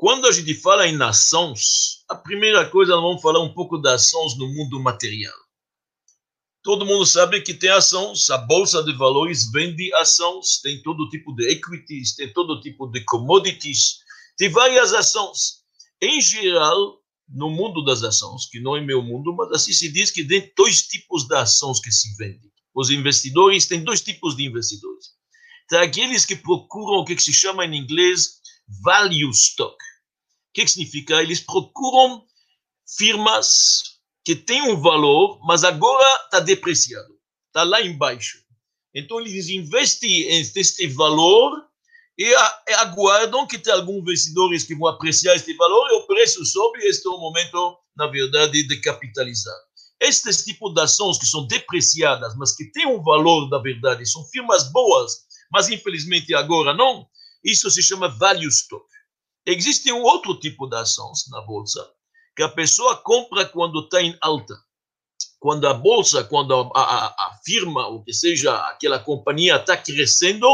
Quando a gente fala em ações, a primeira coisa, nós vamos falar um pouco das ações no mundo material. Todo mundo sabe que tem ações, a bolsa de valores vende ações, tem todo tipo de equities, tem todo tipo de commodities, tem várias ações. Em geral, no mundo das ações, que não é meu mundo, mas assim se diz que tem dois tipos de ações que se vendem. Os investidores têm dois tipos de investidores. Tem aqueles que procuram o que se chama em inglês value stock o que, que significa? Eles procuram firmas que têm um valor, mas agora está depreciado, está lá embaixo. Então, eles investem neste valor e aguardam que tenha alguns investidores que vão apreciar este valor e o preço sobe. Este é o momento, na verdade, de capitalizar. Estes tipos de ações que são depreciadas, mas que têm um valor, na verdade, são firmas boas, mas infelizmente agora não, isso se chama value stock. Existe um outro tipo de ações na bolsa, que a pessoa compra quando está em alta. Quando a bolsa, quando a, a, a firma, ou que seja, aquela companhia está crescendo,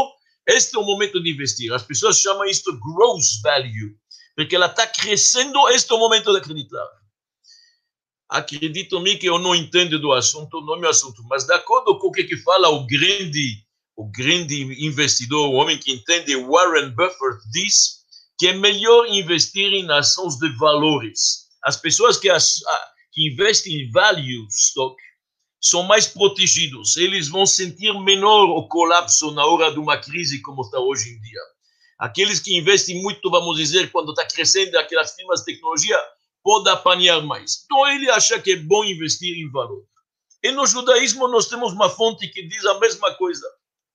este é o momento de investir. As pessoas chamam isto gross value, porque ela está crescendo, este é o momento de acreditar. Acredito-me que eu não entendo do assunto, não é meu assunto, mas de acordo com o que, que fala o grande, o grande investidor, o homem que entende, Warren Buffett, diz que é melhor investir em ações de valores. As pessoas que, as, que investem em value stock são mais protegidos. Eles vão sentir menor o colapso na hora de uma crise como está hoje em dia. Aqueles que investem muito, vamos dizer, quando está crescendo aquelas firmas de tecnologia, pode apanhar mais. Então ele acha que é bom investir em valor. E no judaísmo nós temos uma fonte que diz a mesma coisa.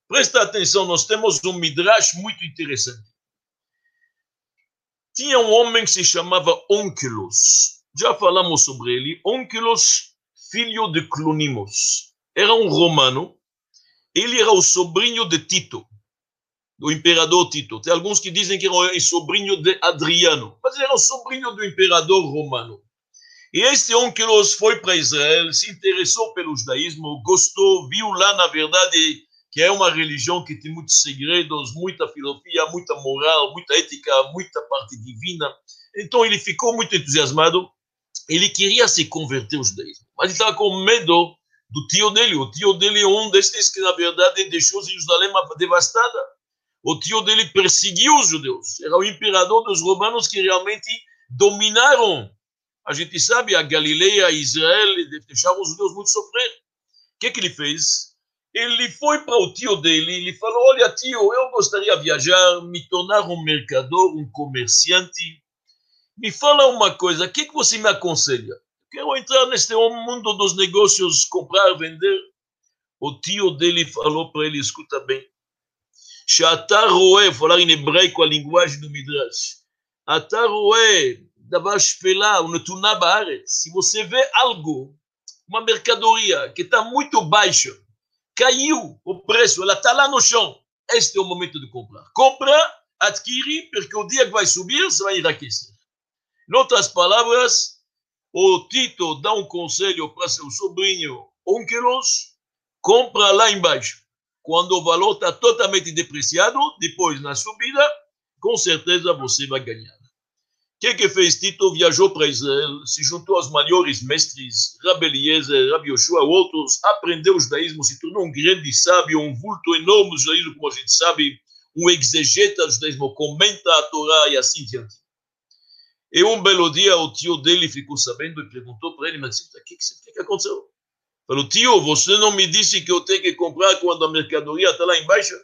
Presta atenção, nós temos um midrash muito interessante. Tinha um homem que se chamava Onkelos. Já falamos sobre ele. Onkelos, filho de Clonimos. Era um romano. Ele era o sobrinho de Tito, do imperador Tito. Tem alguns que dizem que era o sobrinho de Adriano, mas era o sobrinho do imperador romano. E este Onkelos foi para Israel, se interessou pelo judaísmo, gostou, viu lá, na verdade, que é uma religião que tem muitos segredos, muita filosofia, muita moral, muita ética, muita parte divina. Então ele ficou muito entusiasmado. Ele queria se converter ao judaísmo, mas ele estava com medo do tio dele. O tio dele é um destes que, na verdade, deixou Jerusalém devastada. O tio dele perseguiu os judeus. Era o imperador dos romanos que realmente dominaram. A gente sabe, a Galileia, Israel, deixaram os judeus muito sofrer. O que, que ele fez? ele foi para o tio dele, ele falou, olha tio, eu gostaria de viajar, me tornar um mercador, um comerciante. Me fala uma coisa, o que, que você me aconselha? Quero entrar neste mundo dos negócios, comprar, vender. O tio dele falou para ele, escuta bem, שאתה רואה, falar em hebraico a linguagem do Midrash, אתה רואה דבר שפלה ונתונה בארץ, se você vê algo, uma mercadoria que está muito baixa, caiu o preço, ela está lá no chão. Este é o momento de comprar. Compra, adquire, porque o dia que vai subir, você vai enriquecer. Em outras palavras, o Tito dá um conselho para seu sobrinho Onkelos, compra lá embaixo. Quando o valor está totalmente depreciado, depois na subida, com certeza você vai ganhar que que fez Tito? Viajou para Israel, se juntou aos maiores mestres, Rabi Eliezer, Rabi Yoshua, outros, aprendeu o judaísmo, se tornou um grande sábio, um vulto enorme do judaísmo, como a gente sabe, um exegeta do judaísmo, comenta a Torá e assim diante. E um belo dia o tio dele ficou sabendo e perguntou para ele, mas o que, que, que aconteceu? Falou, tio, você não me disse que eu tenho que comprar quando a mercadoria está lá embaixo?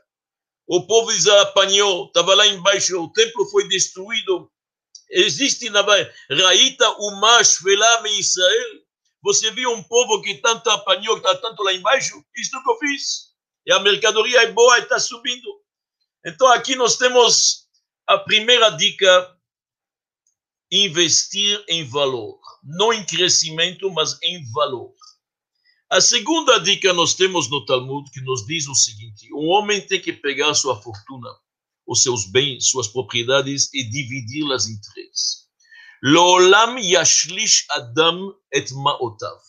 O povo apanhou, estava lá embaixo, o templo foi destruído, Existe na Raíta uma Shvelá em Israel. Você viu um povo que tanto apanhou, que está tanto lá embaixo? Isto que eu fiz. E a mercadoria é boa e está subindo. Então aqui nós temos a primeira dica: investir em valor. Não em crescimento, mas em valor. A segunda dica nós temos no Talmud que nos diz o seguinte: um homem tem que pegar sua fortuna os seus bens, suas propriedades e dividi-las em três. Lolam yashlish adam et ma'otav.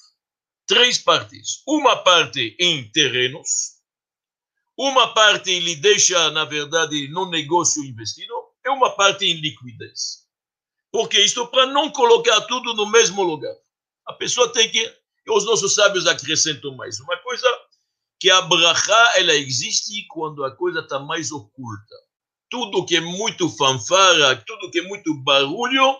Três partes. Uma parte em terrenos, uma parte ele deixa, na verdade, no negócio investido, e uma parte em liquidez. Porque isso para não colocar tudo no mesmo lugar. A pessoa tem que. Os nossos sábios acrescentam mais uma coisa: que a brachá ela existe quando a coisa está mais oculta. Tudo que é muito fanfara, tudo que é muito barulho,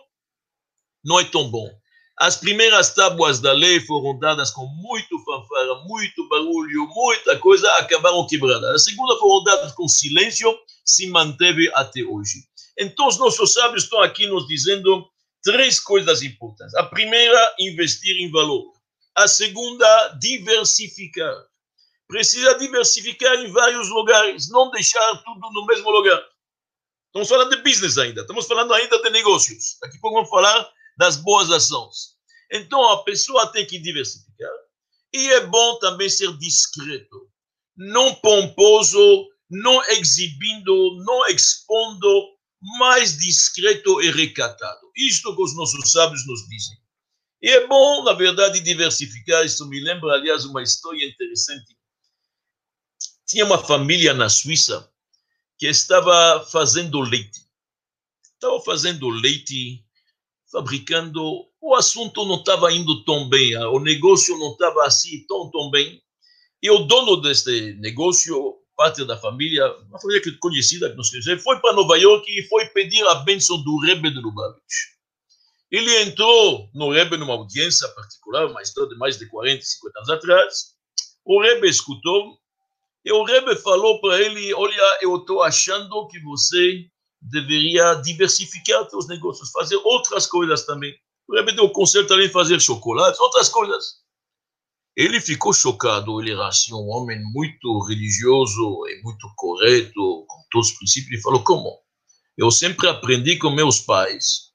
não é tão bom. As primeiras tábuas da lei foram dadas com muito fanfara, muito barulho, muita coisa, acabaram quebradas. A segunda foram dadas com silêncio, se manteve até hoje. Então, os nossos sábios estão aqui nos dizendo três coisas importantes. A primeira, investir em valor. A segunda, diversificar. Precisa diversificar em vários lugares, não deixar tudo no mesmo lugar. Estamos falando de business ainda, estamos falando ainda de negócios. Daqui a pouco vamos falar das boas ações. Então, a pessoa tem que diversificar. E é bom também ser discreto, não pomposo, não exibindo, não expondo mais discreto e recatado. Isto que os nossos sábios nos dizem. E é bom, na verdade, diversificar. Isso me lembra, aliás, uma história interessante. Tinha uma família na Suíça que estava fazendo leite. Estava fazendo leite, fabricando. O assunto não estava indo tão bem, o negócio não estava assim tão, tão bem. E o dono deste negócio parte da família, uma família conhecida que nós conhecemos, foi para Nova York e foi pedir a bênção do Rebbe de Lubavitch. Ele entrou no Rebbe numa audiência particular, uma história de mais de 40, 50 anos atrás. O Rebbe escutou e o Rebbe falou para ele: Olha, eu estou achando que você deveria diversificar seus negócios, fazer outras coisas também. O Rebbe deu conselho também de fazer chocolate, outras coisas. Ele ficou chocado, ele era assim, um homem muito religioso e muito correto, com todos os princípios. Ele falou: Como? Eu sempre aprendi com meus pais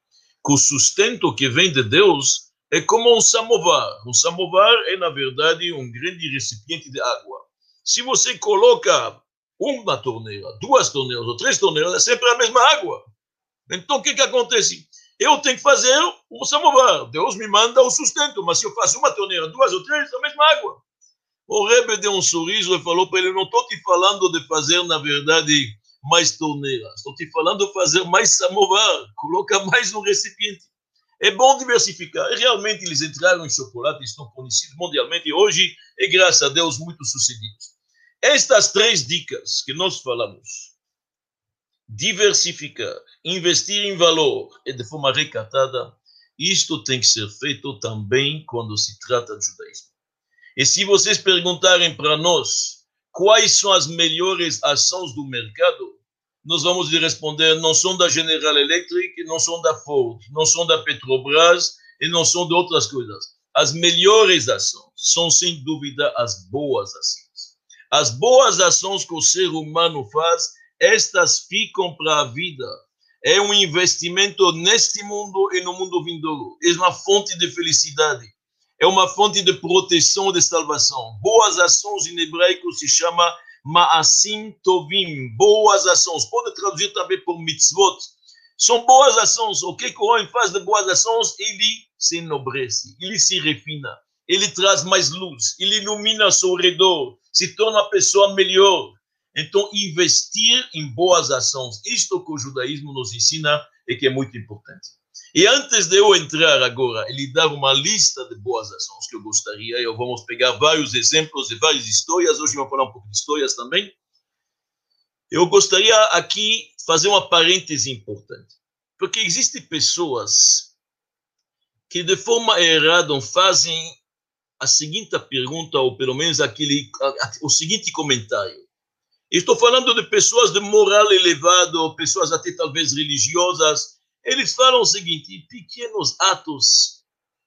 que o sustento que vem de Deus é como um samovar. Um samovar é, na verdade, um grande recipiente de água. Se você coloca uma torneira, duas torneiras ou três torneiras, é sempre a mesma água. Então, o que, que acontece? eu tenho que fazer um samovar. Deus me manda o sustento, mas se eu faço uma torneira, duas ou três, é a mesma água. O Rebbe deu um sorriso e falou para ele: Não estou te falando de fazer, na verdade, mais torneiras, estou te falando de fazer mais samovar, coloca mais no recipiente. É bom diversificar. E realmente eles entraram em chocolate, estão conhecidos mundialmente e hoje, é graças a Deus, muito sucedidos. Estas três dicas que nós falamos, diversificar, investir em valor e de forma recatada, isto tem que ser feito também quando se trata de judaísmo. E se vocês perguntarem para nós quais são as melhores ações do mercado, nós vamos lhe responder: não são da General Electric, não são da Ford, não são da Petrobras e não são de outras coisas. As melhores ações são, sem dúvida, as boas ações. As boas ações que o ser humano faz estas ficam para a vida. É um investimento neste mundo e no mundo vindouro. É uma fonte de felicidade. É uma fonte de proteção e de salvação. Boas ações em hebraico se chama Maasim Tovim, boas ações. Pode traduzir também por mitzvot. São boas ações. O que o homem faz de boas ações? Ele se enobrece, ele se refina, ele traz mais luz, ele ilumina ao seu redor, se torna uma pessoa melhor. Então, investir em boas ações, isto que o judaísmo nos ensina e que é muito importante. E antes de eu entrar agora e lhe dar uma lista de boas ações que eu gostaria, eu vamos pegar vários exemplos de várias histórias, hoje vamos falar um pouco de histórias também. Eu gostaria aqui fazer uma parêntese importante, porque existem pessoas que de forma errada fazem a seguinte pergunta, ou pelo menos aquele, o seguinte comentário. Estou falando de pessoas de moral elevado, pessoas até talvez religiosas. Eles falam o seguinte: pequenos atos,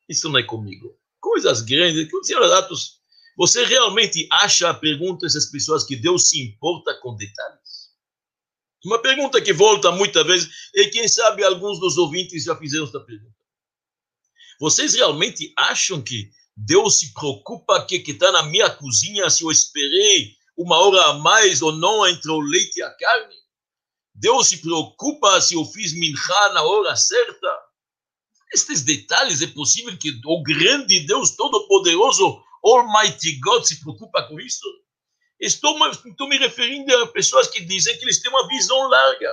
isso não é comigo. Coisas grandes, pequenos atos. Você realmente acha, pergunta essas pessoas, que Deus se importa com detalhes? Uma pergunta que volta muitas vezes, e quem sabe alguns dos ouvintes já fizeram esta pergunta. Vocês realmente acham que Deus se preocupa que está na minha cozinha se eu esperei uma hora a mais ou não entre o leite e a carne? Deus se preocupa se eu fiz minchá na hora certa? Estes detalhes, é possível que o grande Deus Todo-Poderoso, Almighty God, se preocupa com isso? Estou, estou me referindo a pessoas que dizem que eles têm uma visão larga.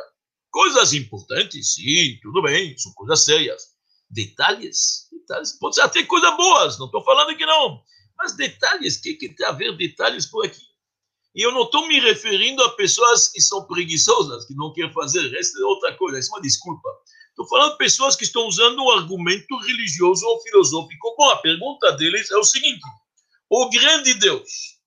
Coisas importantes, sim, tudo bem, são coisas sérias. Detalhes, detalhes, pode ser até coisas boas, não estou falando que não. Mas detalhes, o que, que tem a ver detalhes por aqui? E eu não estou me referindo a pessoas que são preguiçosas, que não querem fazer, essa é outra coisa, isso é uma desculpa. Estou falando de pessoas que estão usando um argumento religioso ou filosófico. Bom, a pergunta deles é o seguinte: o grande Deus,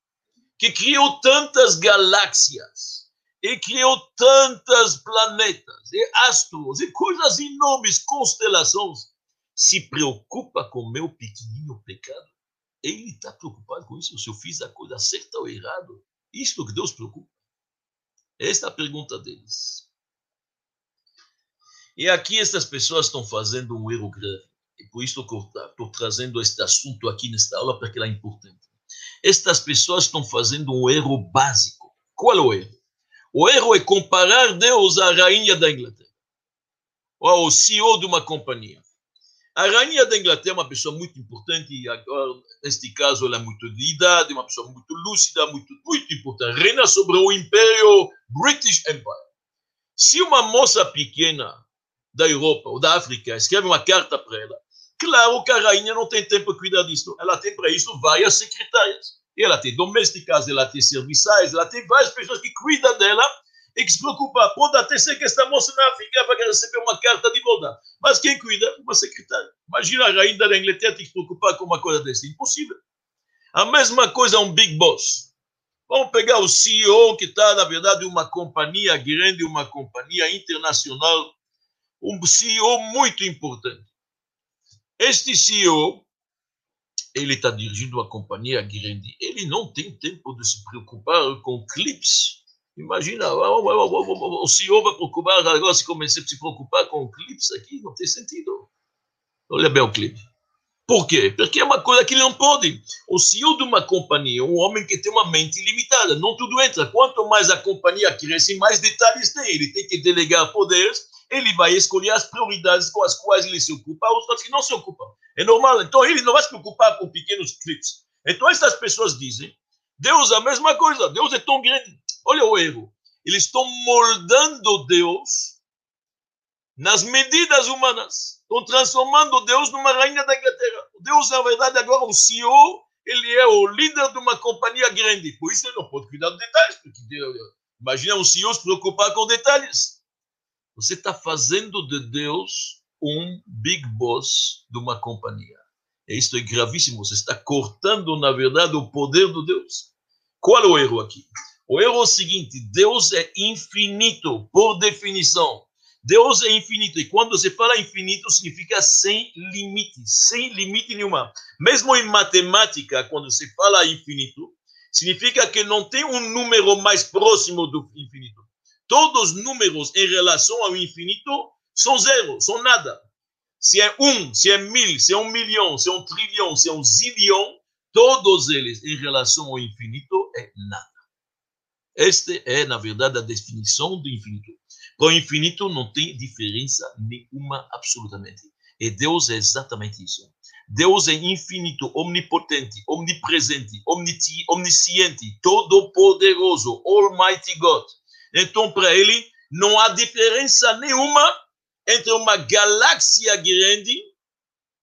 que criou tantas galáxias, e criou tantas planetas, e astros, e coisas enormes, constelações, se preocupa com o meu pequenino pecado? Ele está preocupado com isso, se eu fiz a coisa certa ou errada. Isto que Deus preocupa. Esta é a pergunta deles. E aqui estas pessoas estão fazendo um erro grave. E por isso estou trazendo este assunto aqui nesta aula, porque ela é importante. Estas pessoas estão fazendo um erro básico. Qual é o erro? O erro é comparar Deus à rainha da Inglaterra, ou ao CEO de uma companhia. A rainha da Inglaterra é uma pessoa muito importante, agora, neste caso, ela é muito de idade, uma pessoa muito lúcida, muito, muito importante. Reina sobre o Império British Empire. Se uma moça pequena da Europa ou da África escreve uma carta para ela, claro que a rainha não tem tempo para cuidar disso. Ela tem para isso várias secretárias. Ela tem domésticas, ela tem serviçais, ela tem várias pessoas que cuidam dela e que se preocupa. Pode até ser que esta moça na África vai receber uma carta de volta. Mas quem cuida? Uma secretária. Imagina a rainha da Inglaterra ter que se preocupar com uma coisa dessa. Impossível. A mesma coisa um big boss. Vamos pegar o CEO que está, na verdade, uma companhia grande, uma companhia internacional, um CEO muito importante. Este CEO, ele está dirigindo uma companhia grande. Ele não tem tempo de se preocupar com clips Imagina, o senhor vai preocupar agora se começar a se preocupar com o aqui não tem sentido. Olha bem o clipe. Por quê? Porque é uma coisa que ele não pode. O CEO de uma companhia, um homem que tem uma mente limitada, não tudo entra. Quanto mais a companhia cresce, mais detalhes tem. Ele tem que delegar poderes, ele vai escolher as prioridades com as quais ele se ocupa, outras que não se ocupam. É normal. Então ele não vai se preocupar com pequenos clipes. Então essas pessoas dizem, Deus é a mesma coisa, Deus é tão grande. Olha o erro. Eles estão moldando Deus nas medidas humanas. Estão transformando Deus numa rainha da Inglaterra. Deus, na verdade, agora o CEO, ele é o líder de uma companhia grande. Por isso ele não pode cuidar dos detalhes. Porque imagina um CEO se preocupar com detalhes. Você está fazendo de Deus um big boss de uma companhia. E isto é gravíssimo. Você está cortando, na verdade, o poder do Deus. Qual é o erro aqui? O erro é o seguinte: Deus é infinito, por definição. Deus é infinito. E quando você fala infinito, significa sem limite, sem limite nenhuma. Mesmo em matemática, quando você fala infinito, significa que não tem um número mais próximo do infinito. Todos os números em relação ao infinito são zero, são nada. Se é um, se é mil, se é um milhão, se é um trilhão, se é um zilhão, todos eles em relação ao infinito é nada. Esta é, na verdade, a definição do infinito. Para o infinito não tem diferença nenhuma, absolutamente. E Deus é exatamente isso. Deus é infinito, omnipotente, omnipresente, omnisciente, todo-poderoso, Almighty God. Então, para ele, não há diferença nenhuma entre uma galáxia grande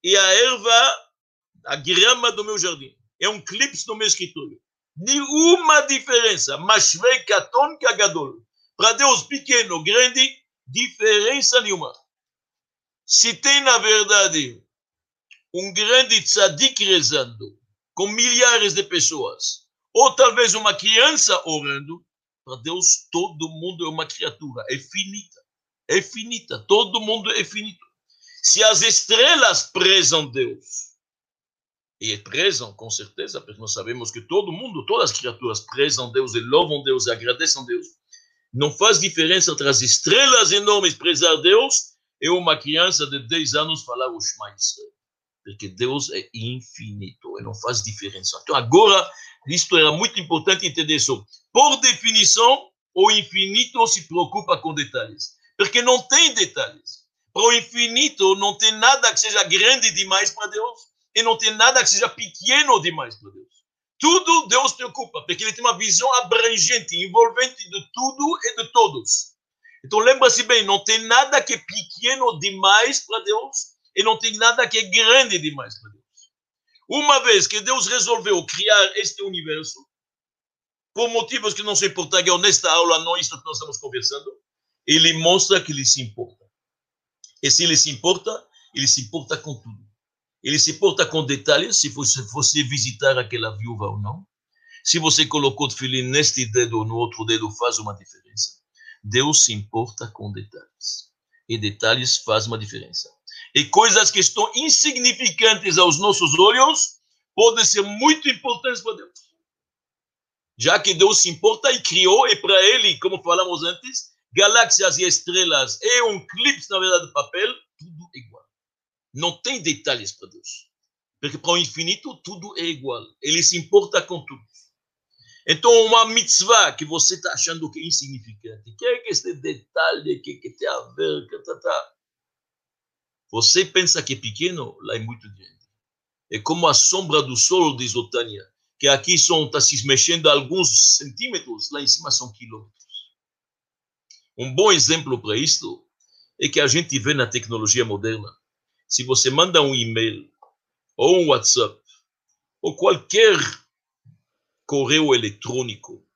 e a erva, a grama do meu jardim. É um clipe no meu escritório nenhuma diferença. Mashvei katon. Para Deus pequeno, grande, diferença nenhuma. Se tem, na verdade, um grande tzadik rezando, com milhares de pessoas, ou talvez uma criança orando, para Deus todo mundo é uma criatura, é finita. É finita, todo mundo é finito. Se as estrelas prezam Deus, e prezam, com certeza, porque nós sabemos que todo mundo, todas as criaturas prezam Deus e louvam Deus e agradecem Deus. Não faz diferença entre as estrelas enormes prezar Deus e uma criança de 10 anos falar o Israel. Porque Deus é infinito e não faz diferença. Então, agora, isto era muito importante entender isso. Por definição, o infinito se preocupa com detalhes. Porque não tem detalhes. Para o infinito, não tem nada que seja grande demais para Deus e não tem nada que seja pequeno demais para Deus. Tudo Deus preocupa, porque ele tem uma visão abrangente, envolvente de tudo e de todos. Então lembra-se bem, não tem nada que é pequeno demais para Deus e não tem nada que é grande demais para Deus. Uma vez que Deus resolveu criar este universo, por motivos que não se importam nesta aula, não isso que nós estamos conversando, ele mostra que ele se importa. E se ele se importa, ele se importa com tudo. Ele se importa com detalhes, se você, você visitar aquela viúva ou não. Se você colocou o filho neste dedo ou no outro dedo, faz uma diferença. Deus se importa com detalhes. E detalhes faz uma diferença. E coisas que estão insignificantes aos nossos olhos podem ser muito importantes para Deus. Já que Deus se importa e criou, e para Ele, como falamos antes, galáxias e estrelas e um clipe, na verdade, de papel. Não tem detalhes para Deus. Porque para o infinito, tudo é igual. Ele se importa com tudo. Então, uma mitzvah que você está achando que é insignificante, que é que esse detalhe que, que tem a ver, que tá, tá. você pensa que é pequeno, lá é muito grande. É como a sombra do sol, diz Otânia, que aqui está se mexendo alguns centímetros, lá em cima são quilômetros. Um bom exemplo para isto é que a gente vê na tecnologia moderna. Se você manda um e-mail ou um WhatsApp ou qualquer correio eletrônico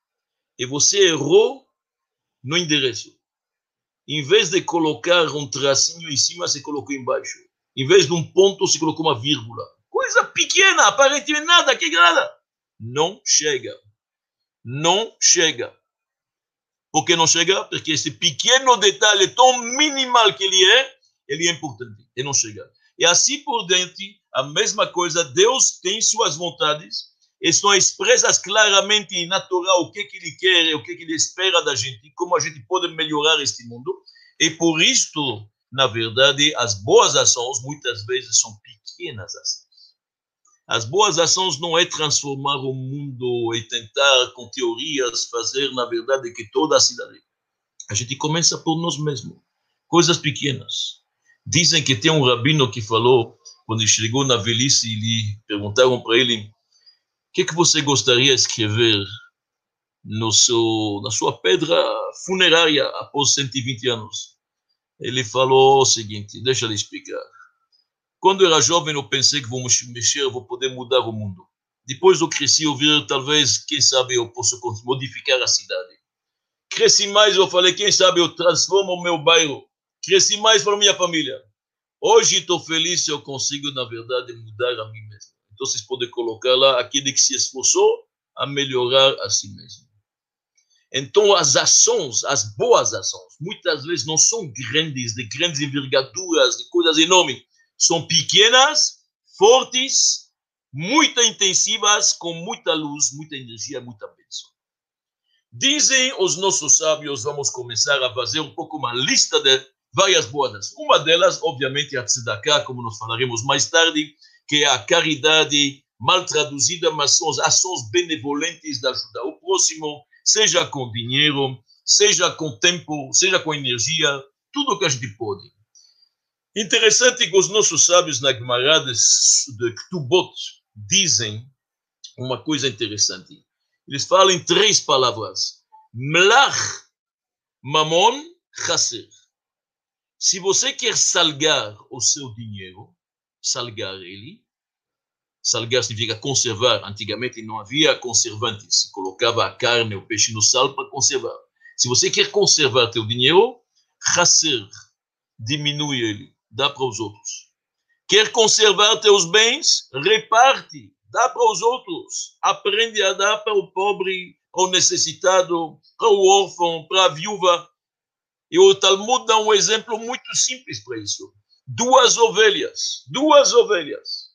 e você errou no endereço, em vez de colocar um tracinho em cima, você colocou embaixo. Em vez de um ponto, você colocou uma vírgula. Coisa pequena, aparentemente nada, que nada. Não chega. Não chega. Por que não chega? Porque esse pequeno detalhe tão minimal que ele é, ele é importante e não chega. E assim por dentro, a mesma coisa, Deus tem suas vontades, estão expressas claramente em natural o que, que ele quer, o que, que ele espera da gente, como a gente pode melhorar este mundo. E por isto, na verdade, as boas ações muitas vezes são pequenas ações. As boas ações não é transformar o mundo e tentar, com teorias, fazer, na verdade, que toda a cidade. A gente começa por nós mesmos. Coisas pequenas. Dizem que tem um rabino que falou, quando ele chegou na velhice, e perguntaram para ele: o que, que você gostaria de escrever no seu, na sua pedra funerária após 120 anos? Ele falou o seguinte: deixa eu explicar. Quando era jovem, eu pensei que vou mexer, vou poder mudar o mundo. Depois eu cresci, eu vi, talvez, quem sabe eu posso modificar a cidade. Cresci mais, eu falei, quem sabe eu transformo o meu bairro. Cresci mais para minha família. Hoje estou feliz se eu consigo, na verdade, mudar a mim mesmo. Então, vocês podem colocar lá aquele que se esforçou a melhorar a si mesmo. Então, as ações, as boas ações, muitas vezes não são grandes, de grandes envergaduras, de coisas enormes são pequenas, fortes, muito intensivas, com muita luz, muita energia, muita bênção. Dizem os nossos sábios, vamos começar a fazer um pouco uma lista de várias boas. Uma delas, obviamente, é a tzedakah, como nós falaremos mais tarde, que é a caridade mal traduzida, mas são as ações benevolentes de ajudar o próximo, seja com dinheiro, seja com tempo, seja com energia, tudo que a gente pode. Interessante que os nossos sábios na Gemara de, de Ktubot dizem uma coisa interessante. Eles falam em três palavras. Mlach, mamon, chasser. Se você quer salgar o seu dinheiro, salgar ele, salgar significa conservar. Antigamente não havia conservante, se colocava a carne, o peixe no sal para conservar. Se você quer conservar teu dinheiro, chasser, diminui ele dá para os outros. Quer conservar teus bens? Reparte, dá para os outros. Aprende a dar para o pobre, para o necessitado, para o órfão, para a viúva. E o Talmud dá um exemplo muito simples para isso. Duas ovelhas, duas ovelhas.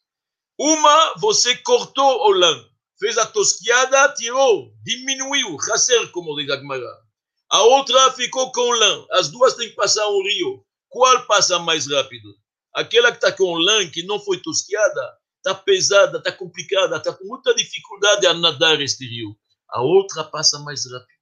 Uma você cortou o lã, fez a tosquiada, tirou, diminuiu, racer, como diz a Gemara. A outra ficou com lã. As duas têm que passar um rio. Qual passa mais rápido? Aquela que está com lã, que não foi tosquiada, está pesada, está complicada, está com muita dificuldade a nadar este rio. A outra passa mais rápido.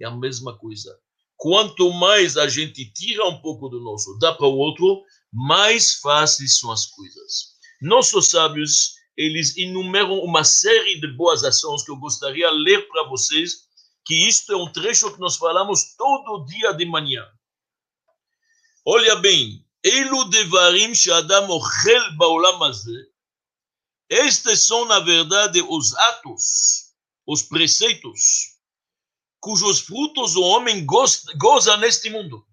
É a mesma coisa. Quanto mais a gente tira um pouco do nosso, dá para o outro, mais fáceis são as coisas. Nossos sábios, eles enumeram uma série de boas ações que eu gostaria de ler para vocês, que isto é um trecho que nós falamos todo dia de manhã. olha bem, Elu devarim she'adam ochel ba'olam estes são, na verdade, os atos, os preceitos, cujos frutos o homem goza, goza neste mundo.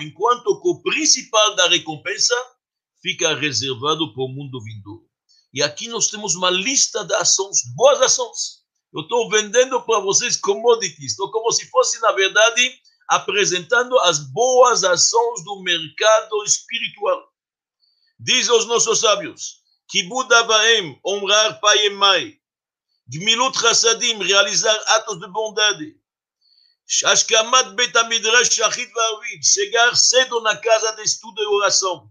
Enquanto que o principal da recompensa fica reservado para o mundo vindouro. E aqui nós temos uma lista de ações, boas ações. Eu estou vendendo para vocês commodities, estou como se fosse, na verdade, apresentando as boas ações do mercado espiritual. Diz aos nossos sábios, que Buda honrar pai e mãe, Gmilut Chassadim, realizar atos de bondade, Ashkamat Betamidrash Shachit Varvid, chegar cedo na casa de estudo e oração,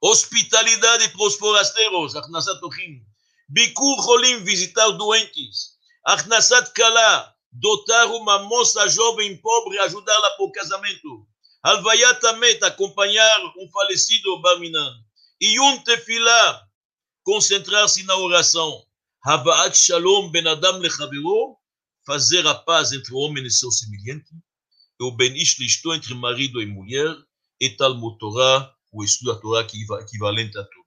hospitalidade para os forasteiros, Achnasat Ochim, Bikur Cholim, visitar doentes, Achnasat Kala, dotar uma moça jovem pobre, ajudá-la para o casamento, Alvayat Amet, acompanhar um falecido Barminan. Iyun Tefilá, concentrar-se na oração. Havaat Shalom Ben Adam Lechaviro, fazer a paz entre o homem e seu semelhante. E o Ben Ish Lishto entre marido e mulher. E Talmud Torah, o estudo da Torá que é equivalente a todos.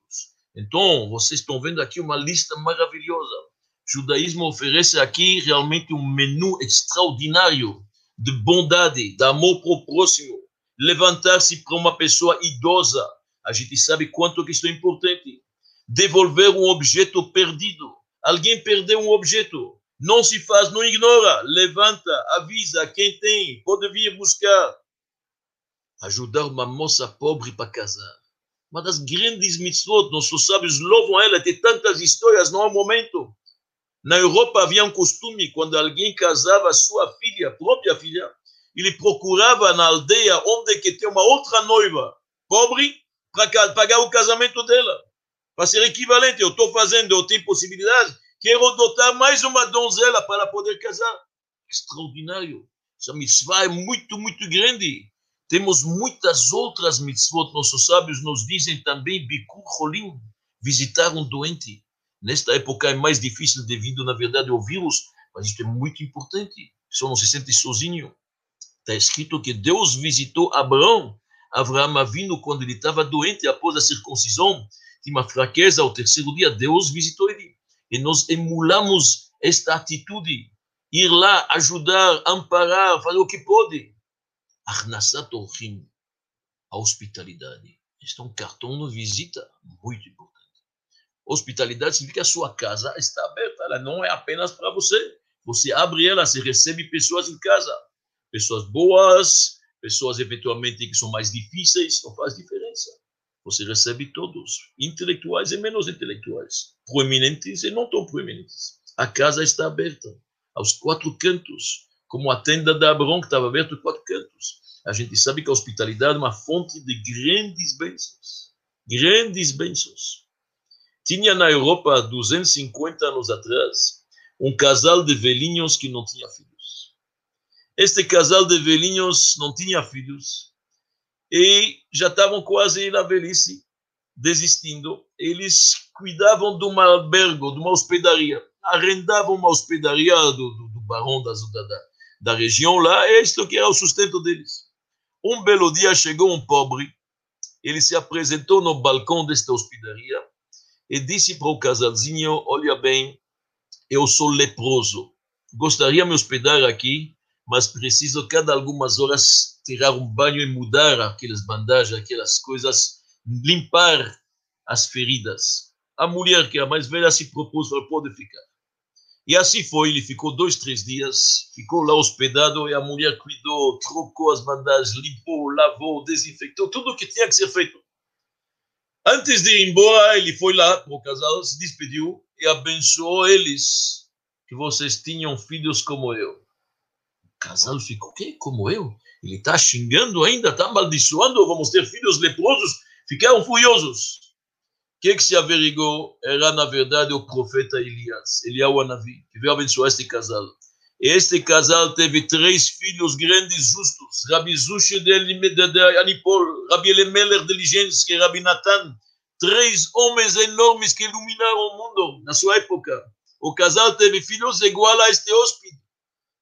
Então, vocês estão vendo aqui uma lista maravilhosa. O judaísmo oferece aqui realmente um menu extraordinário de bondade, de amor para o próximo, levantar-se para uma pessoa idosa. A gente sabe quanto que isso é importante. Devolver um objeto perdido. Alguém perdeu um objeto. Não se faz, não ignora. Levanta, avisa quem tem, pode vir buscar. Ajudar uma moça pobre para casar. Uma das grandes mitzvot, nossos sábios louvam ela, tem tantas histórias, não há momento. Na Europa havia um costume, quando alguém casava sua filha, própria filha, ele procurava na aldeia onde que tem uma outra noiva pobre para pagar o casamento dela. Para ser equivalente, eu estou fazendo, eu tenho possibilidade, quero dotar mais uma donzela para poder casar. Extraordinário. Essa mitzvah é muito, muito grande. Temos muitas outras mitzvot. Nossos sábios nos dizem também Bikur visitar um doente. Nesta época é mais difícil devido, na verdade, ao vírus, mas isso é muito importante. Pessoa não se sente sozinho. Está escrito que Deus visitou Abraão, Abraão vindo quando ele estava doente após a circuncisão, tinha uma fraqueza ao terceiro dia, Deus visitou ele. E nós emulamos esta atitude, ir lá, ajudar, amparar, fazer o que pode. Arnasat Orhim, a hospitalidade. Este é um cartão de visita muito importante. Hospitalidade significa que a sua casa está aberta, ela não é apenas para você. Você abre ela, você recebe pessoas em casa pessoas boas, pessoas eventualmente que são mais difíceis, não faz diferença. Você recebe todos, intelectuais e menos intelectuais, proeminentes e não tão proeminentes. A casa está aberta aos quatro cantos, como a tenda da Abraão que estava aberta aos quatro cantos. A gente sabe que a hospitalidade é uma fonte de grandes bênçãos, grandes bênçãos. Tinha na Europa, 250 anos atrás, um casal de velhinhos que não tinha filhos. Este casal de velhinhos não tinha filhos e já estavam quase na velhice, desistindo. Eles cuidavam de um albergue, de uma hospedaria, arrendavam uma hospedaria do, do, do barão da, da, da região lá, e isto que era o sustento deles. Um belo dia chegou um pobre, ele se apresentou no balcão desta hospedaria e disse para o casalzinho: Olha bem, eu sou leproso, gostaria de me hospedar aqui mas preciso cada algumas horas tirar um banho e mudar aquelas bandagens, aquelas coisas, limpar as feridas. A mulher, que é a mais velha, se propôs, para pode ficar. E assim foi, ele ficou dois, três dias, ficou lá hospedado e a mulher cuidou, trocou as bandagens, limpou, lavou, desinfectou, tudo o que tinha que ser feito. Antes de ir embora, ele foi lá para o casal, se despediu e abençoou eles, que vocês tinham filhos como eu casal ficou, o quê? Como eu? Ele está xingando ainda, está amaldiçoando, vamos ter filhos leprosos. Ficaram furiosos. O que, que se averigou? Era, na verdade, o profeta Elias, Eliyahu Anavi, que veio abençoar este casal. Este casal teve três filhos grandes justos, Rabi Zushi de, Anipol, Rabi Elemeler de Ligensky, Rabi Natan, três homens enormes que iluminaram o mundo na sua época. O casal teve filhos igual a este hóspede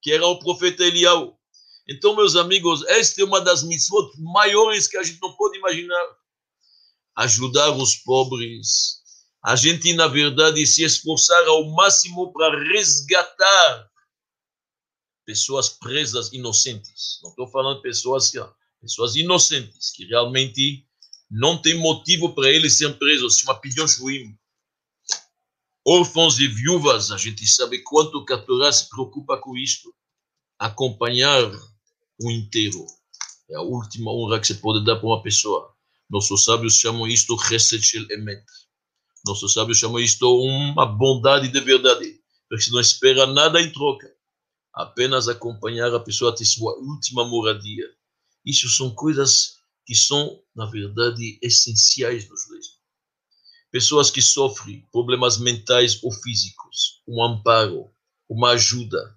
que era o profeta Eliyahu. Então, meus amigos, esta é uma das mitzvot maiores que a gente não pode imaginar. Ajudar os pobres. A gente, na verdade, se esforçar ao máximo para resgatar pessoas presas inocentes. Não estou falando de pessoas, pessoas inocentes, que realmente não tem motivo para eles serem presos. Se chama pidyon shuim. Órfãos e viúvas, a gente sabe quanto que a se preocupa com isto. Acompanhar o inteiro. É a última honra que você pode dar para uma pessoa. Nossos sábios chamam isto Chesed Shel Emet. Nossos sábios chamam isto uma bondade de verdade. Porque não espera nada em troca. Apenas acompanhar a pessoa até sua última moradia. Isso são coisas que são, na verdade, essenciais no judaísmo. Pessoas que sofrem problemas mentais ou físicos, um amparo, uma ajuda,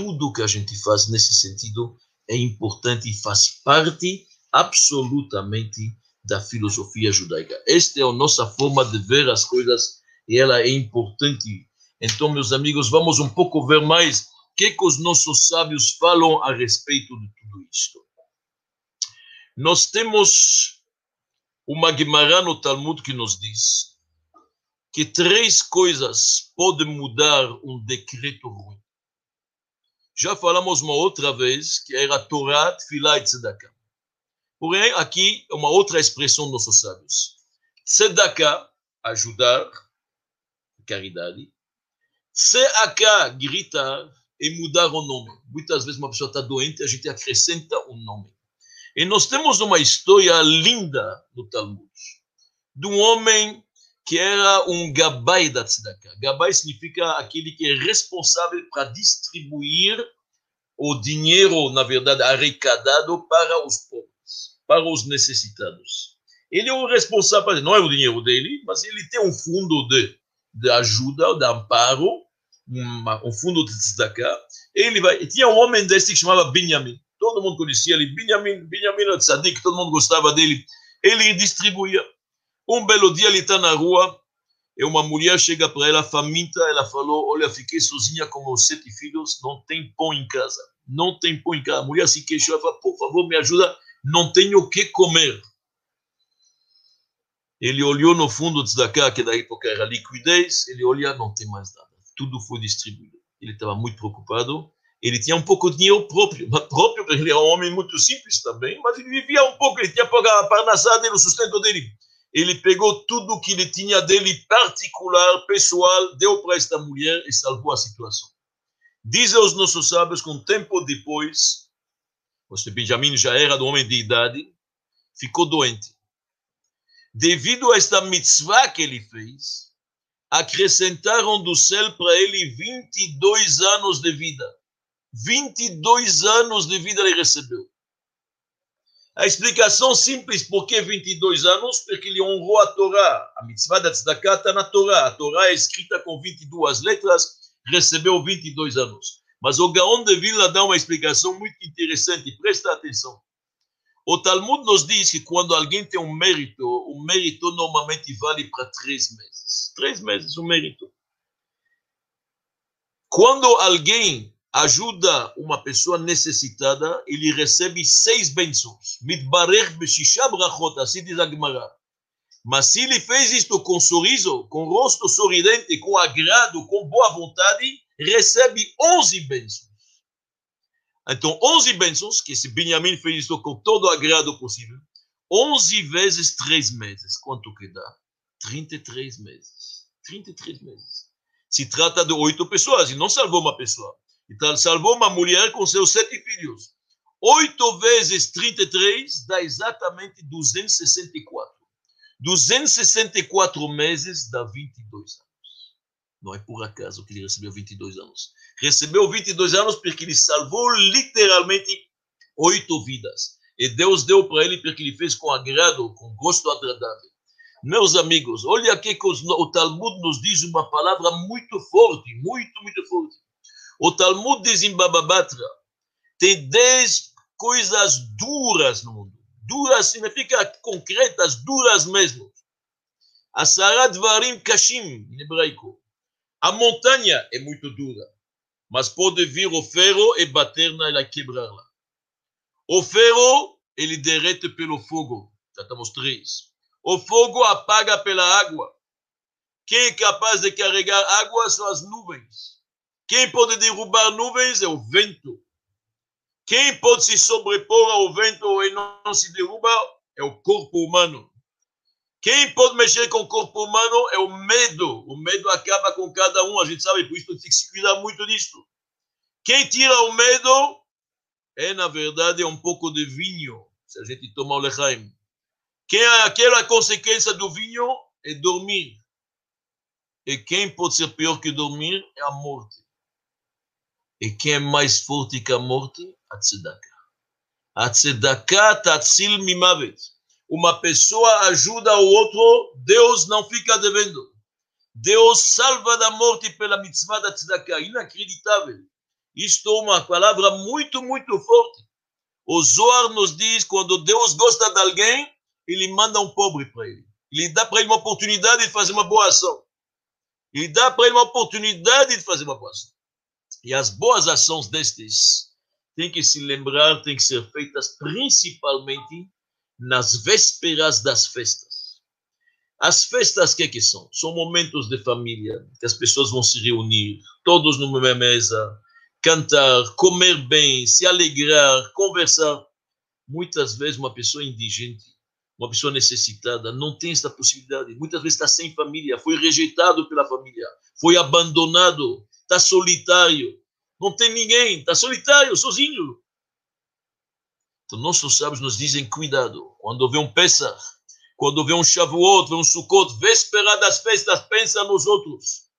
tudo que a gente faz nesse sentido é importante e faz parte absolutamente da filosofia judaica. Esta é a nossa forma de ver as coisas e ela é importante. Então, meus amigos, vamos um pouco ver mais o que, que os nossos sábios falam a respeito de tudo isto. Nós temos uma Guimarães no Talmud que nos diz que três coisas podem mudar um decreto ruim. Já falamos uma outra vez que era Torá, Tfilah e Tzedakah. Porém, aqui é uma outra expressão dos nossos sábios. Tzedakah, ajudar, caridade. Tzedakah, gritar e mudar o nome. Muitas vezes uma pessoa está doente, a gente acrescenta um nome. E nós temos uma história linda no Talmud, de um homem que era um gabai da tzedakah. Gabai significa aquele que é responsável para distribuir o dinheiro, na verdade, arrecadado para os pobres, para os necessitados. Ele é o responsável, não é o dinheiro dele, mas ele tem um fundo de, de ajuda, de amparo, uma, um fundo de tzedakah. Ele vai, tinha um homem desse que chamava Benjamin. Todo mundo conhecia ele, Benjamin, Benjamin tzadik, todo mundo gostava dele. Ele distribuía. Um belo dia ele está na rua e uma mulher chega para ela faminta, ela falou, olha, fiquei sozinha com meus sete filhos, não tem pão em casa. Não tem pão em casa. A mulher se queixou, ela falou, por favor, me ajuda, não tenho o que comer. Ele olhou no fundo de Tzedakah, que da época era liquidez, ele olha, não tem mais nada. Tudo foi distribuído. Ele estava muito preocupado. Ele tinha um pouco de dinheiro próprio, próprio, porque ele era um homem muito simples também, mas ele vivia um pouco, ele tinha a parnassá dele, o sustento dele ele pegou tudo que ele tinha dele particular, pessoal, deu para esta mulher e salvou a situação. Dizem os nossos sábios que um tempo depois, este Benjamin já era do homem de idade, ficou doente. Devido a esta mitzvah que ele fez, acrescentaram do céu para ele 22 anos de vida. 22 anos de vida ele recebeu. A explicação simples, por que 22 anos? Porque ele honrou a Torá. A mitzvah da tzedakah está na Torá. A Torá é escrita com 22 letras, recebeu 22 anos. Mas o Gaon de Vila dá uma explicação muito interessante, presta atenção. O Talmud nos diz que quando alguém tem um mérito, o mérito normalmente vale para três meses. Três meses, o um mérito. Quando alguém ajuda uma pessoa necessitada, ele recebe seis bênçãos. Beshisha brachot, assim diz a Gemara. Mas se ele fez isto com sorriso, com rosto sorridente, com agrado, com boa vontade, recebe onze bênçãos. Então, onze bênçãos, que esse Benjamin fez isto com todo o agrado possível, onze vezes três meses. Quanto que dá? 33 meses. 33 meses. Se trata de oito pessoas, e não salvou uma pessoa. Então, salvou uma mulher com seus sete filhos. Oito vezes 33 dá exatamente 264. 264 meses dá 22 anos. Não é por acaso que ele recebeu 22 anos. Recebeu 22 anos porque ele salvou literalmente oito vidas. E Deus deu para ele porque ele fez com agrado, com gosto agradável. Meus amigos, olha aqui que o Talmud nos diz uma palavra muito forte, muito, muito forte. O Talmud diz em Bababatra, tem dez coisas duras no mundo. Duras significa concretas, duras mesmo. Asarat varim kashim, em hebraico. A montanha é muito dura. mas pode vir o ferro e bater nela quebrá-la. O ferro, ele derrete pelo fogo. Já estamos três. O fogo apaga pela água. Quem é capaz de carregar água são as nuvens. Quem pode derrubar nuvens é o vento. Quem pode se sobrepor ao vento e não se derruba é o corpo humano. Quem pode mexer com o corpo humano é o medo. O medo acaba com cada um, a gente sabe, por isso tem que se cuidar muito disso. Quem tira o medo é, na verdade, um pouco de vinho, se a gente tomar o lechaim. Quem é aquela consequência do vinho é dormir. E quem pode ser pior que dormir é a morte. E quem é mais forte que a morte? A tzedakah. A tzedakah tatzil mimavet uma pessoa ajuda o outro, Deus não fica devendo. Deus salva da morte pela mitzvah da tzedakah. Inacreditável. Isto é uma palavra muito, muito forte. O Zohar nos diz, quando Deus gosta de alguém, ele manda um pobre para ele. Ele dá para ele uma oportunidade de fazer uma boa ação. Ele dá para ele uma oportunidade de fazer uma boa ação. E as boas ações destes têm que se lembrar, têm que ser feitas principalmente nas vésperas das festas. As festas, que, é que são? São momentos de família, que as pessoas vão se reunir, todos numa mesa, cantar, comer bem, se alegrar, conversar. Muitas vezes uma pessoa indigente, uma pessoa necessitada, não tem esta possibilidade. Muitas vezes está sem família, foi rejeitado pela família, foi abandonado, está solitário, não tem ninguém, está solitário, sozinho. Então, nossos sábios nos dizem: cuidado, quando vê um Pesach, quando vê um Shavuot, vê um Sukkot, véspera das festas, pensa nos outros.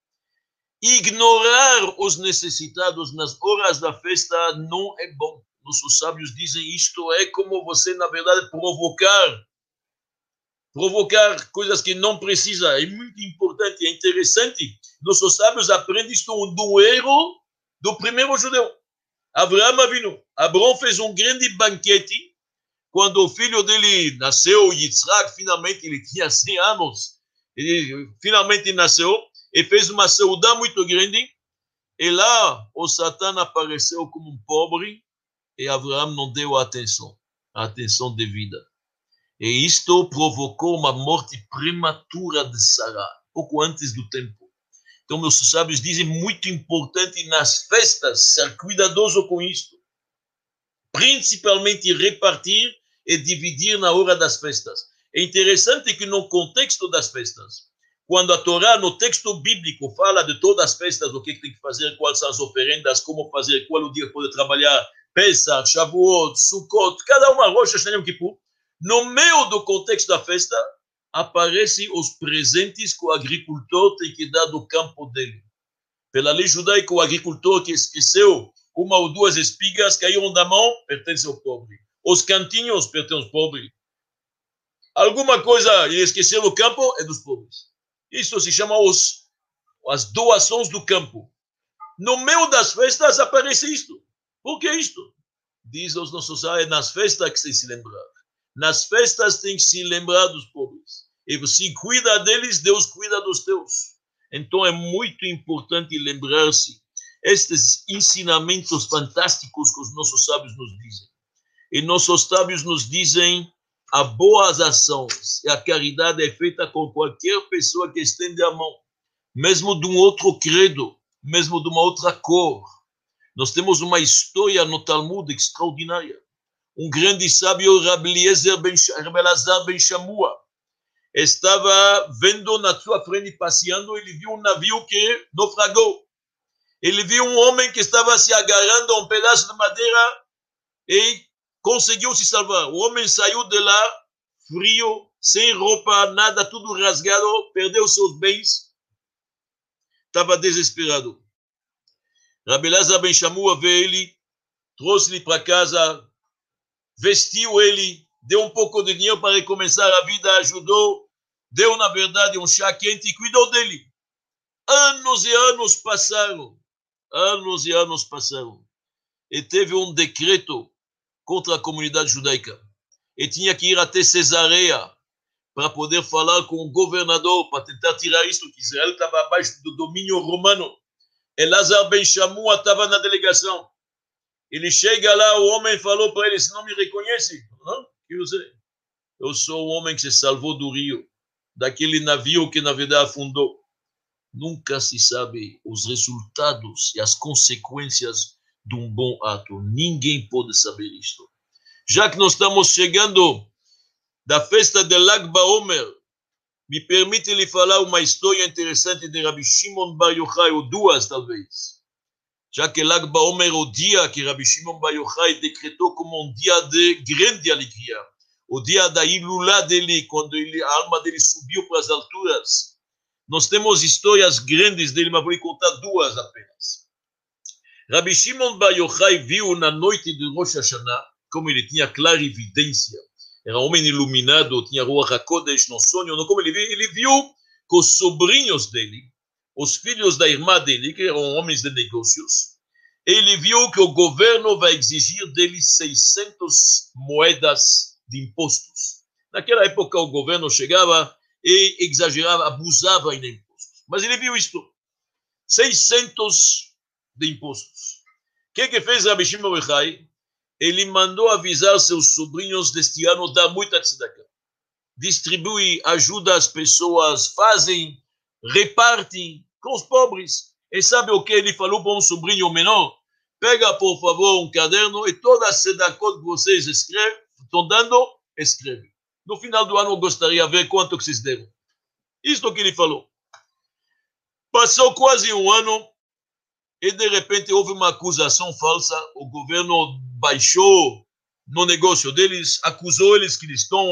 Ignorar os necessitados nas horas da festa não é bom. Nossos sábios dizem: isto é como você, na verdade, provocar provocar coisas que não precisa. É muito importante, é interessante. Nossos sábios aprendem isto do erro do primeiro judeu. Abraão Avinu. Abraão fez um grande banquete quando o filho dele nasceu, Yitzhak, finalmente ele tinha 100 anos, ele finalmente nasceu e fez uma saúde muito grande. E lá o Satã apareceu como um pobre e Abraão não deu atenção, a atenção devida. E isto provocou uma morte prematura de Sarah, pouco antes do tempo. Então, meus sábios dizem muito importante nas festas ser cuidadoso com isto. Principalmente repartir e dividir na hora das festas. É interessante que no contexto das festas, quando a Torá, no texto bíblico, fala de todas as festas, o que tem que fazer, quais são as oferendas, como fazer, qual o dia pode trabalhar, Pesach, Shavuot, Sukkot, cada uma, Rosh Hashanah, Kippur, no meio do contexto da festa, aparecem os presentes que o agricultor tem que dar do campo dele. Pela lei judaica, o agricultor que esqueceu uma ou duas espigas caíram da mão, pertence ao pobre. Os cantinhos pertencem ao pobre. Alguma coisa ele esqueceu no campo é dos pobres. Isso se chama os, as doações do campo. No meio das festas aparece isto. Por que isto? Diz os nossos é nas festas que se se lembrar. Nas festas tem que se lembrar dos pobres. E você cuida deles, Deus cuida dos teus. Então é muito importante lembrar-se estes ensinamentos fantásticos que os nossos sábios nos dizem. E nossos sábios nos dizem a boas ações e a caridade é feita com qualquer pessoa que estende a mão, mesmo de um outro credo, mesmo de uma outra cor. Nós temos uma história no Talmud extraordinária um grande sábio, Rabbi Eliezer ben, Elazar ben Shamua, estava vendo na sua frente, passeando, ele viu um navio que naufragou. Ele viu um homem que estava se agarrando a um pedaço de madeira e conseguiu se salvar. O homem saiu de lá frio, sem roupa, nada, tudo rasgado, perdeu seus bens, estava desesperado. Rabbi Elazar ben Shamua veio ele, trouxe-lhe para casa vestiu ele, deu um pouco de dinheiro para recomeçar a vida, ajudou, deu, na verdade, um chá quente e cuidou dele. Anos e anos passaram, anos e anos passaram. E teve um decreto contra a comunidade judaica. E tinha que ir até Cesareia para poder falar com o governador, para tentar tirar isso, que Israel estava abaixo do domínio romano. Elazar Ben Shamua estava na delegação. Ele chega lá, o homem falou para ele: Você não me reconhece? Não? Eu sou o homem que se salvou do rio, daquele navio que na verdade afundou. Nunca se sabe os resultados e as consequências de um bom ato. Ninguém pode saber isto. Já que nós estamos chegando da festa de Lag Baomer, me permite lhe falar uma história interessante de Rabbi Shimon Bar Yochai, ou duas talvez. Já que Lag Baomer o dia que Rabbi Shimon Bar Yochai decretou como um dia de grande alegria, o dia da ilulá dele, quando ele, a alma dele subiu para as alturas. Nós temos histórias grandes dele, mas vou contar duas apenas. Rabbi Shimon Bar Yochai viu na noite de Rosh Hashanah, como ele tinha clara evidência, era um homem iluminado, tinha Ruach HaKodesh no sonho, como ele viu, ele viu que os sobrinhos dele, os filhos da irmã dele, que eram homens de negócios, ele viu que o governo vai exigir dele 600 moedas de impostos. Naquela época o governo chegava e exagerava, abusava em impostos. Mas ele viu isto, 600 de impostos. O que, que fez Rabi Shimon Bechai? Ele mandou avisar seus sobrinhos deste ano dar muita tzedakah. Distribui, ajuda as pessoas, fazem, repartem com os pobres. E sabe o que ele falou para um sobrinho menor? Pega, por favor, um caderno e toda a tzedakot que vocês escrevem, estão dando, escreve. No final do ano, eu gostaria de ver quanto vocês deram. Isto que ele falou. Passou quase um ano e, de repente, houve uma acusação falsa. O governo baixou no negócio deles, acusou eles que eles estão,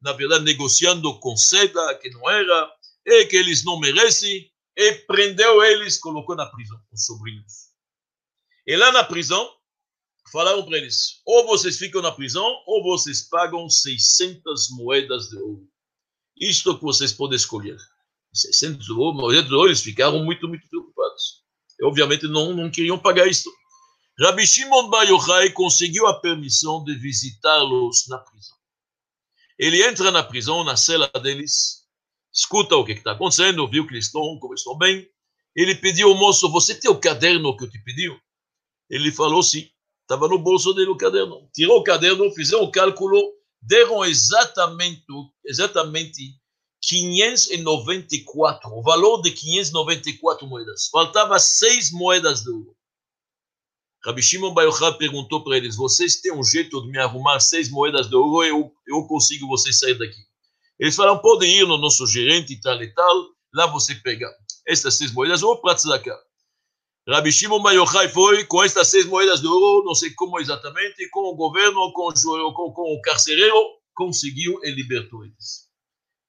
na verdade, negociando com seda, que não era, e que eles não merecem, e prendeu eles, colocou na prisão, os sobrinhos. E lá na prisão, falaram para eles: ou vocês ficam na prisão, ou vocês pagam 600 moedas de ouro. Isto que vocês podem escolher. 600 moedas de ouro, eles ficaram muito, muito preocupados. E, obviamente não, não queriam pagar isso. Rabbi Shimon Bar conseguiu a permissão de visitá-los na prisão. Ele entra na prisão, na cela deles, escuta o que está acontecendo, viu que eles estão, como estão bem. Ele pediu ao moço, você tem o caderno que eu te pedi? Ele falou sim. Estava no bolso dele o caderno. Tirou o caderno, fizeram o cálculo, deram exatamente, exatamente 594, o valor de 594 moedas. Faltava seis moedas de ouro. Rabi Shimon Bayochá perguntou para eles: Vocês têm um jeito de me arrumar seis moedas de ouro? Eu, eu consigo vocês sair daqui. Eles falaram: Podem ir no nosso gerente e tal e tal, lá você pega estas seis moedas ou pratos da cá. Rabi Shimon Bayochai foi com estas seis moedas de ouro, não sei como exatamente, com o governo, com, com, com o carcereiro, conseguiu e libertou eles.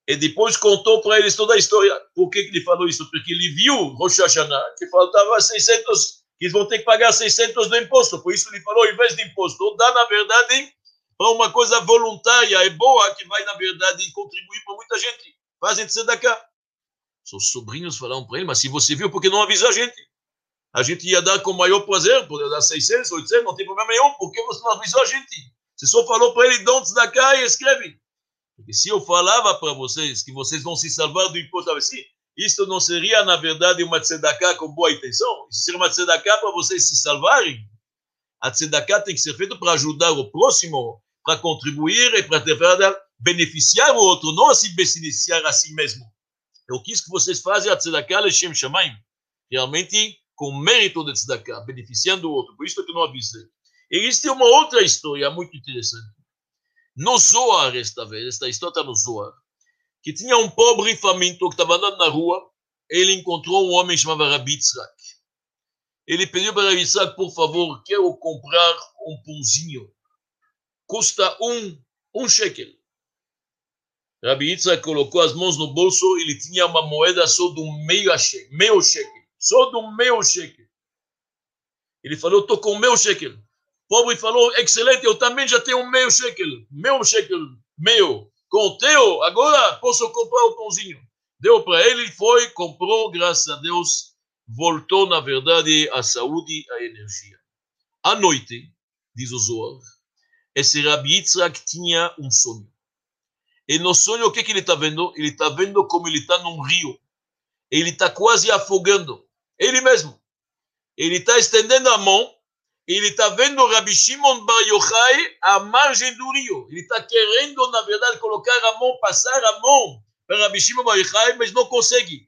E depois contou para eles toda a história. Por que, que ele falou isso? Porque ele viu Rosh Hashanah, que faltava 600 que vão ter que pagar 600 do imposto. Por isso ele falou, em vez de imposto, dá, na verdade, para uma coisa voluntária e boa, que vai, na verdade, contribuir para muita gente. Fazem cá. Seus sobrinhos falaram para ele, mas se você viu, por que não avisa a gente? A gente ia dar com o maior prazer, poder dar 600, 800, não tem problema nenhum, por que você não avisou a gente? Você só falou para ele, dão cá e escreve. Porque se eu falava para vocês que vocês vão se salvar do imposto, assim, isso não seria, na verdade, uma tzedakah com boa intenção? Isso seria uma tzedakah para vocês se salvarem? A tzedakah tem que ser feita para ajudar o próximo, para contribuir e para beneficiar o outro, não se beneficiar a si mesmo. Eu quis que vocês façam a tzedakah Lechem Shamaim, realmente com mérito de tzedakah, beneficiando o outro. Por isso que eu não avisei. Existe uma outra história muito interessante. No Zohar, esta vez, esta história está no Zohar que tinha um pobre faminto que estava andando na rua, ele encontrou um homem chamado Rabi Tzrak. Ele pediu para Rabi por favor, quero comprar um pãozinho. Custa um, um shekel. Rabi Tzrak colocou as mãos no bolso, ele tinha uma moeda só um meio meio shekel, só um meio shekel. Ele falou, estou com meio shekel. O pobre falou, excelente, eu também já tenho um meio shekel, meio shekel, meio com o teu, agora posso comprar o pãozinho. Deu para ele, foi, comprou, graças a Deus, voltou, na verdade, a saúde a energia. À noite, diz o Zohar, esse Rabi Yitzhak tinha um sonho. E no sonho, o que, que ele está vendo? Ele está vendo como ele está num rio. Ele está quase afogando. Ele mesmo. ele está estendendo a mão, ele está vendo Rabi Shimon Bar Yochai à margem do rio. Ele está querendo, na verdade, colocar a mão, passar a mão para Rabi Shimon Bar Yochai, mas não consegue.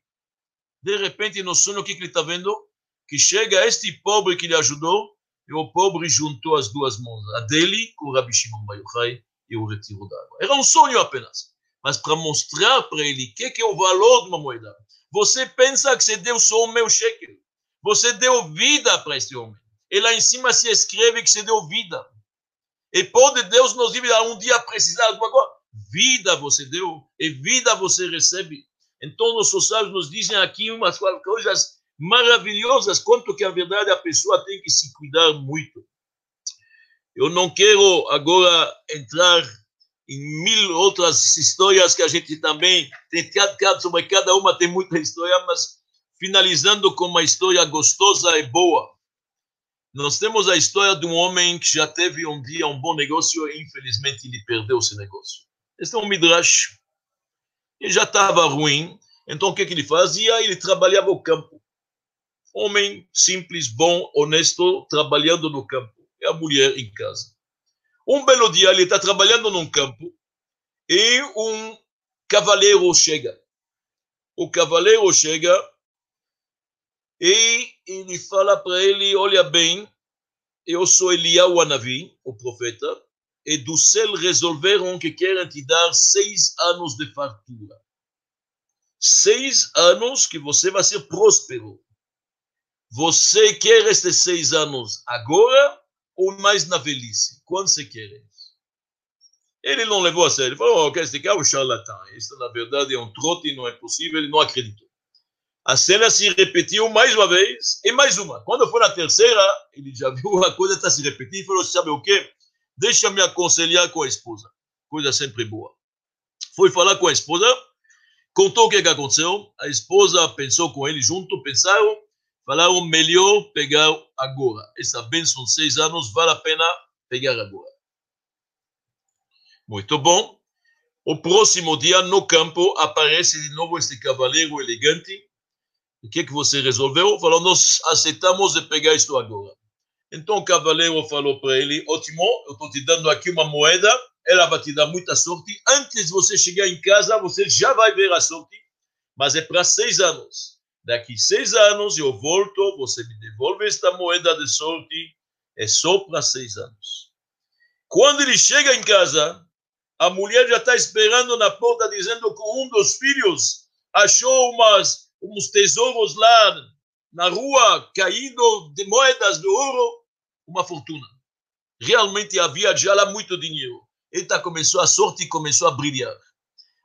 De repente, no sonho, o que, que ele está vendo? Que chega este pobre que lhe ajudou, e o pobre juntou as duas mãos, a dele com o Rabi Shimon Bar e o retirou da água. Era um sonho apenas, mas para mostrar para ele o que, que é o valor de uma moeda. Você pensa que você deu só o meu shekel. Você deu vida para este homem. E lá em cima se escreve que você deu vida. E pode Deus nos dizer um dia precisar de coisa. Vida você deu e vida você recebe. Então, nossos sábios nos dizem aqui umas coisas maravilhosas, quanto que a verdade a pessoa tem que se cuidar muito. Eu não quero agora entrar em mil outras histórias que a gente também tem sobre cada uma tem muita história, mas finalizando com uma história gostosa e boa. Nós temos a história de um homem que já teve um dia um bom negócio e infelizmente ele perdeu esse negócio. Este é um midrash. Ele já estava ruim, então o que, que ele fazia? Ele trabalhava no campo. Homem simples, bom, honesto, trabalhando no campo e a mulher em casa. Um belo dia ele está trabalhando num campo e um cavaleiro chega. O cavaleiro chega e ele fala para ele: Olha bem, eu sou Eliyahu Anavi, o profeta, e do céu resolveram que querem te dar seis anos de fartura. Seis anos que você vai ser próspero. Você quer estes seis anos agora ou mais na velhice? Quando você quer? Ele não levou a sério. Ele falou, oh, este cara é um charlatão. Isso, na verdade, é um trote, não é possível. Ele não acreditou. A cena se repetiu mais uma vez e mais uma. Quando foi na terceira, ele já viu a coisa está se repetindo e falou, sabe o quê? Deixa me aconselhar com a esposa. Coisa sempre boa. Foi falar com a esposa, contou o que, que aconteceu. A esposa pensou com ele junto, pensaram, falaram melhor pegar agora. Essa bênção de seis anos vale a pena pegar agora. Muito bom. O próximo dia, no campo, aparece de novo este cavaleiro elegante. O que, que você resolveu? Falou, nós aceitamos de pegar isto agora. Então o cavaleiro falou para ele, ótimo, eu estou te dando aqui uma moeda, ela vai te dar muita sorte. Antes de você chegar em casa, você já vai ver a sorte, mas é para seis anos. Daqui seis anos eu volto, você me devolve esta moeda de sorte, é só para seis anos. Quando ele chega em casa, a mulher já está esperando na porta, dizendo que um dos filhos achou umas, uns tesouros lá na rua, caído de moedas de ouro, uma fortuna. Realmente havia já lá muito dinheiro. Eita começou a sorte e começou a brilhar.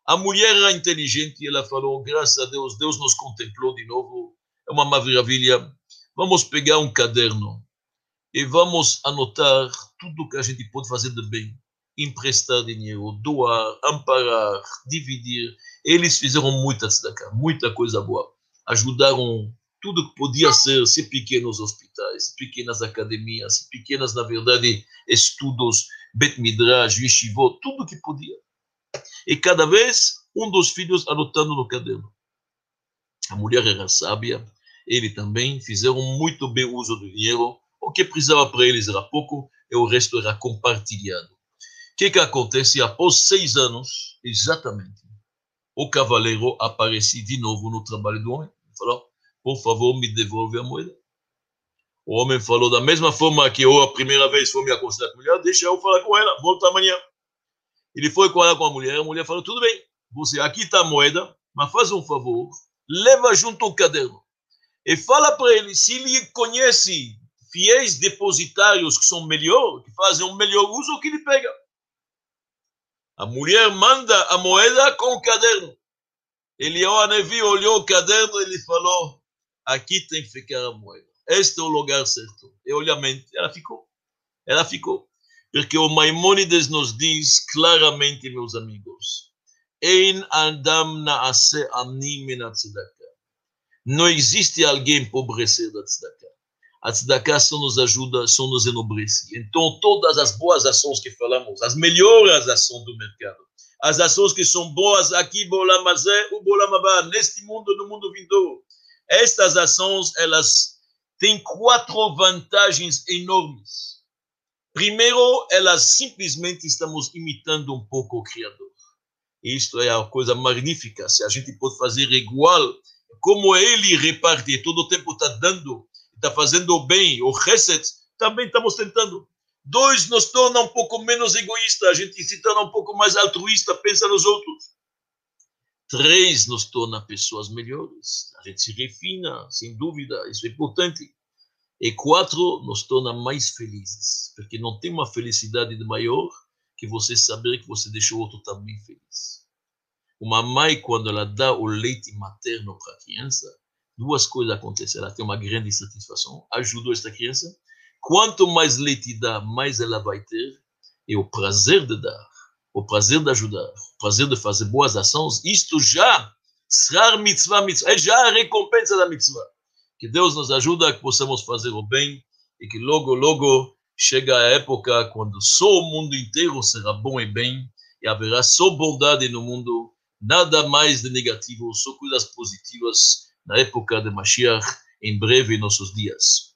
A mulher era inteligente e ela falou: graças a Deus, Deus nos contemplou de novo. É uma maravilha. Vamos pegar um caderno e vamos anotar tudo que a gente pode fazer de bem. Emprestar dinheiro, doar, amparar, dividir. Eles fizeram muita tzedakah, muita coisa boa. Ajudaram tudo que podia ser, se pequenos hospitais, pequenas academias, pequenas, na verdade, estudos, Bet Midrash, Yeshivot, tudo que podia e cada vez um dos filhos anotando no caderno. A mulher era sábia, ele também fizeram muito bem uso do dinheiro, o que precisava para eles era pouco e o resto era compartilhado. O que, que acontece? Após seis anos, exatamente, o cavaleiro aparece de novo no trabalho do homem. Falou, por favor, me devolve a moeda. O homem falou, da mesma forma que eu a primeira vez fui me aconselhar com a mulher, deixa eu falar com ela, volta amanhã. Ele foi ela com a mulher, a mulher falou: tudo bem, você aqui está a moeda, mas faz um favor, leva junto o caderno e fala para ele se ele conhece fiéis depositários que são melhor, que fazem um melhor uso, que ele pega. A mulher manda a moeda com o caderno. Ele, o Anevi, olhou o caderno e falou: aqui tem que ficar a moeda. Este é o lugar certo. E olhamente, ela ficou. Ela ficou. Porque o Maimônides nos diz claramente, meus amigos, Ein Adam naase ani min Não existe alguém empobrecer da tzedakah. A tzedakah só nos ajuda, só nos enobrece. Então, todas as boas ações que falamos, as melhores ações do mercado, as ações que são boas aqui, Bolamazé, o Bolamabá, neste mundo, no mundo vindouro, estas ações, elas tem quatro vantagens enormes. Primeiro, elas simplesmente estamos imitando um pouco o Criador. Isto é a coisa magnífica. Se a gente pode fazer igual, como ele reparte, todo o tempo está dando, está fazendo o bem, o reset, também estamos tentando. Dois, nos torna um pouco menos egoísta, a gente se torna um pouco mais altruísta, pensa nos outros. Três, nos torna pessoas melhores, a gente se refina, sem dúvida, isso é importante. E quatro, nos torna mais felizes, porque não tem uma felicidade maior que você saber que você deixou o outro também feliz. Uma mãe, quando ela dá o leite materno para a criança, duas coisas acontecem. Ela tem uma grande satisfação, ajudou esta criança. Quanto mais leite dá, mais ela vai ter. E o prazer de dar, o prazer de ajudar, o prazer de fazer boas ações, isto já, srar mitzvah mitzvah, é já a recompensa da mitzvah. Que Deus nos ajude a que possamos fazer o bem e que logo, logo chega a época quando só o mundo inteiro será bom e bem e haverá só bondade no mundo, nada mais de negativo, só coisas positivas na época de Mashiach, em breve em nossos dias.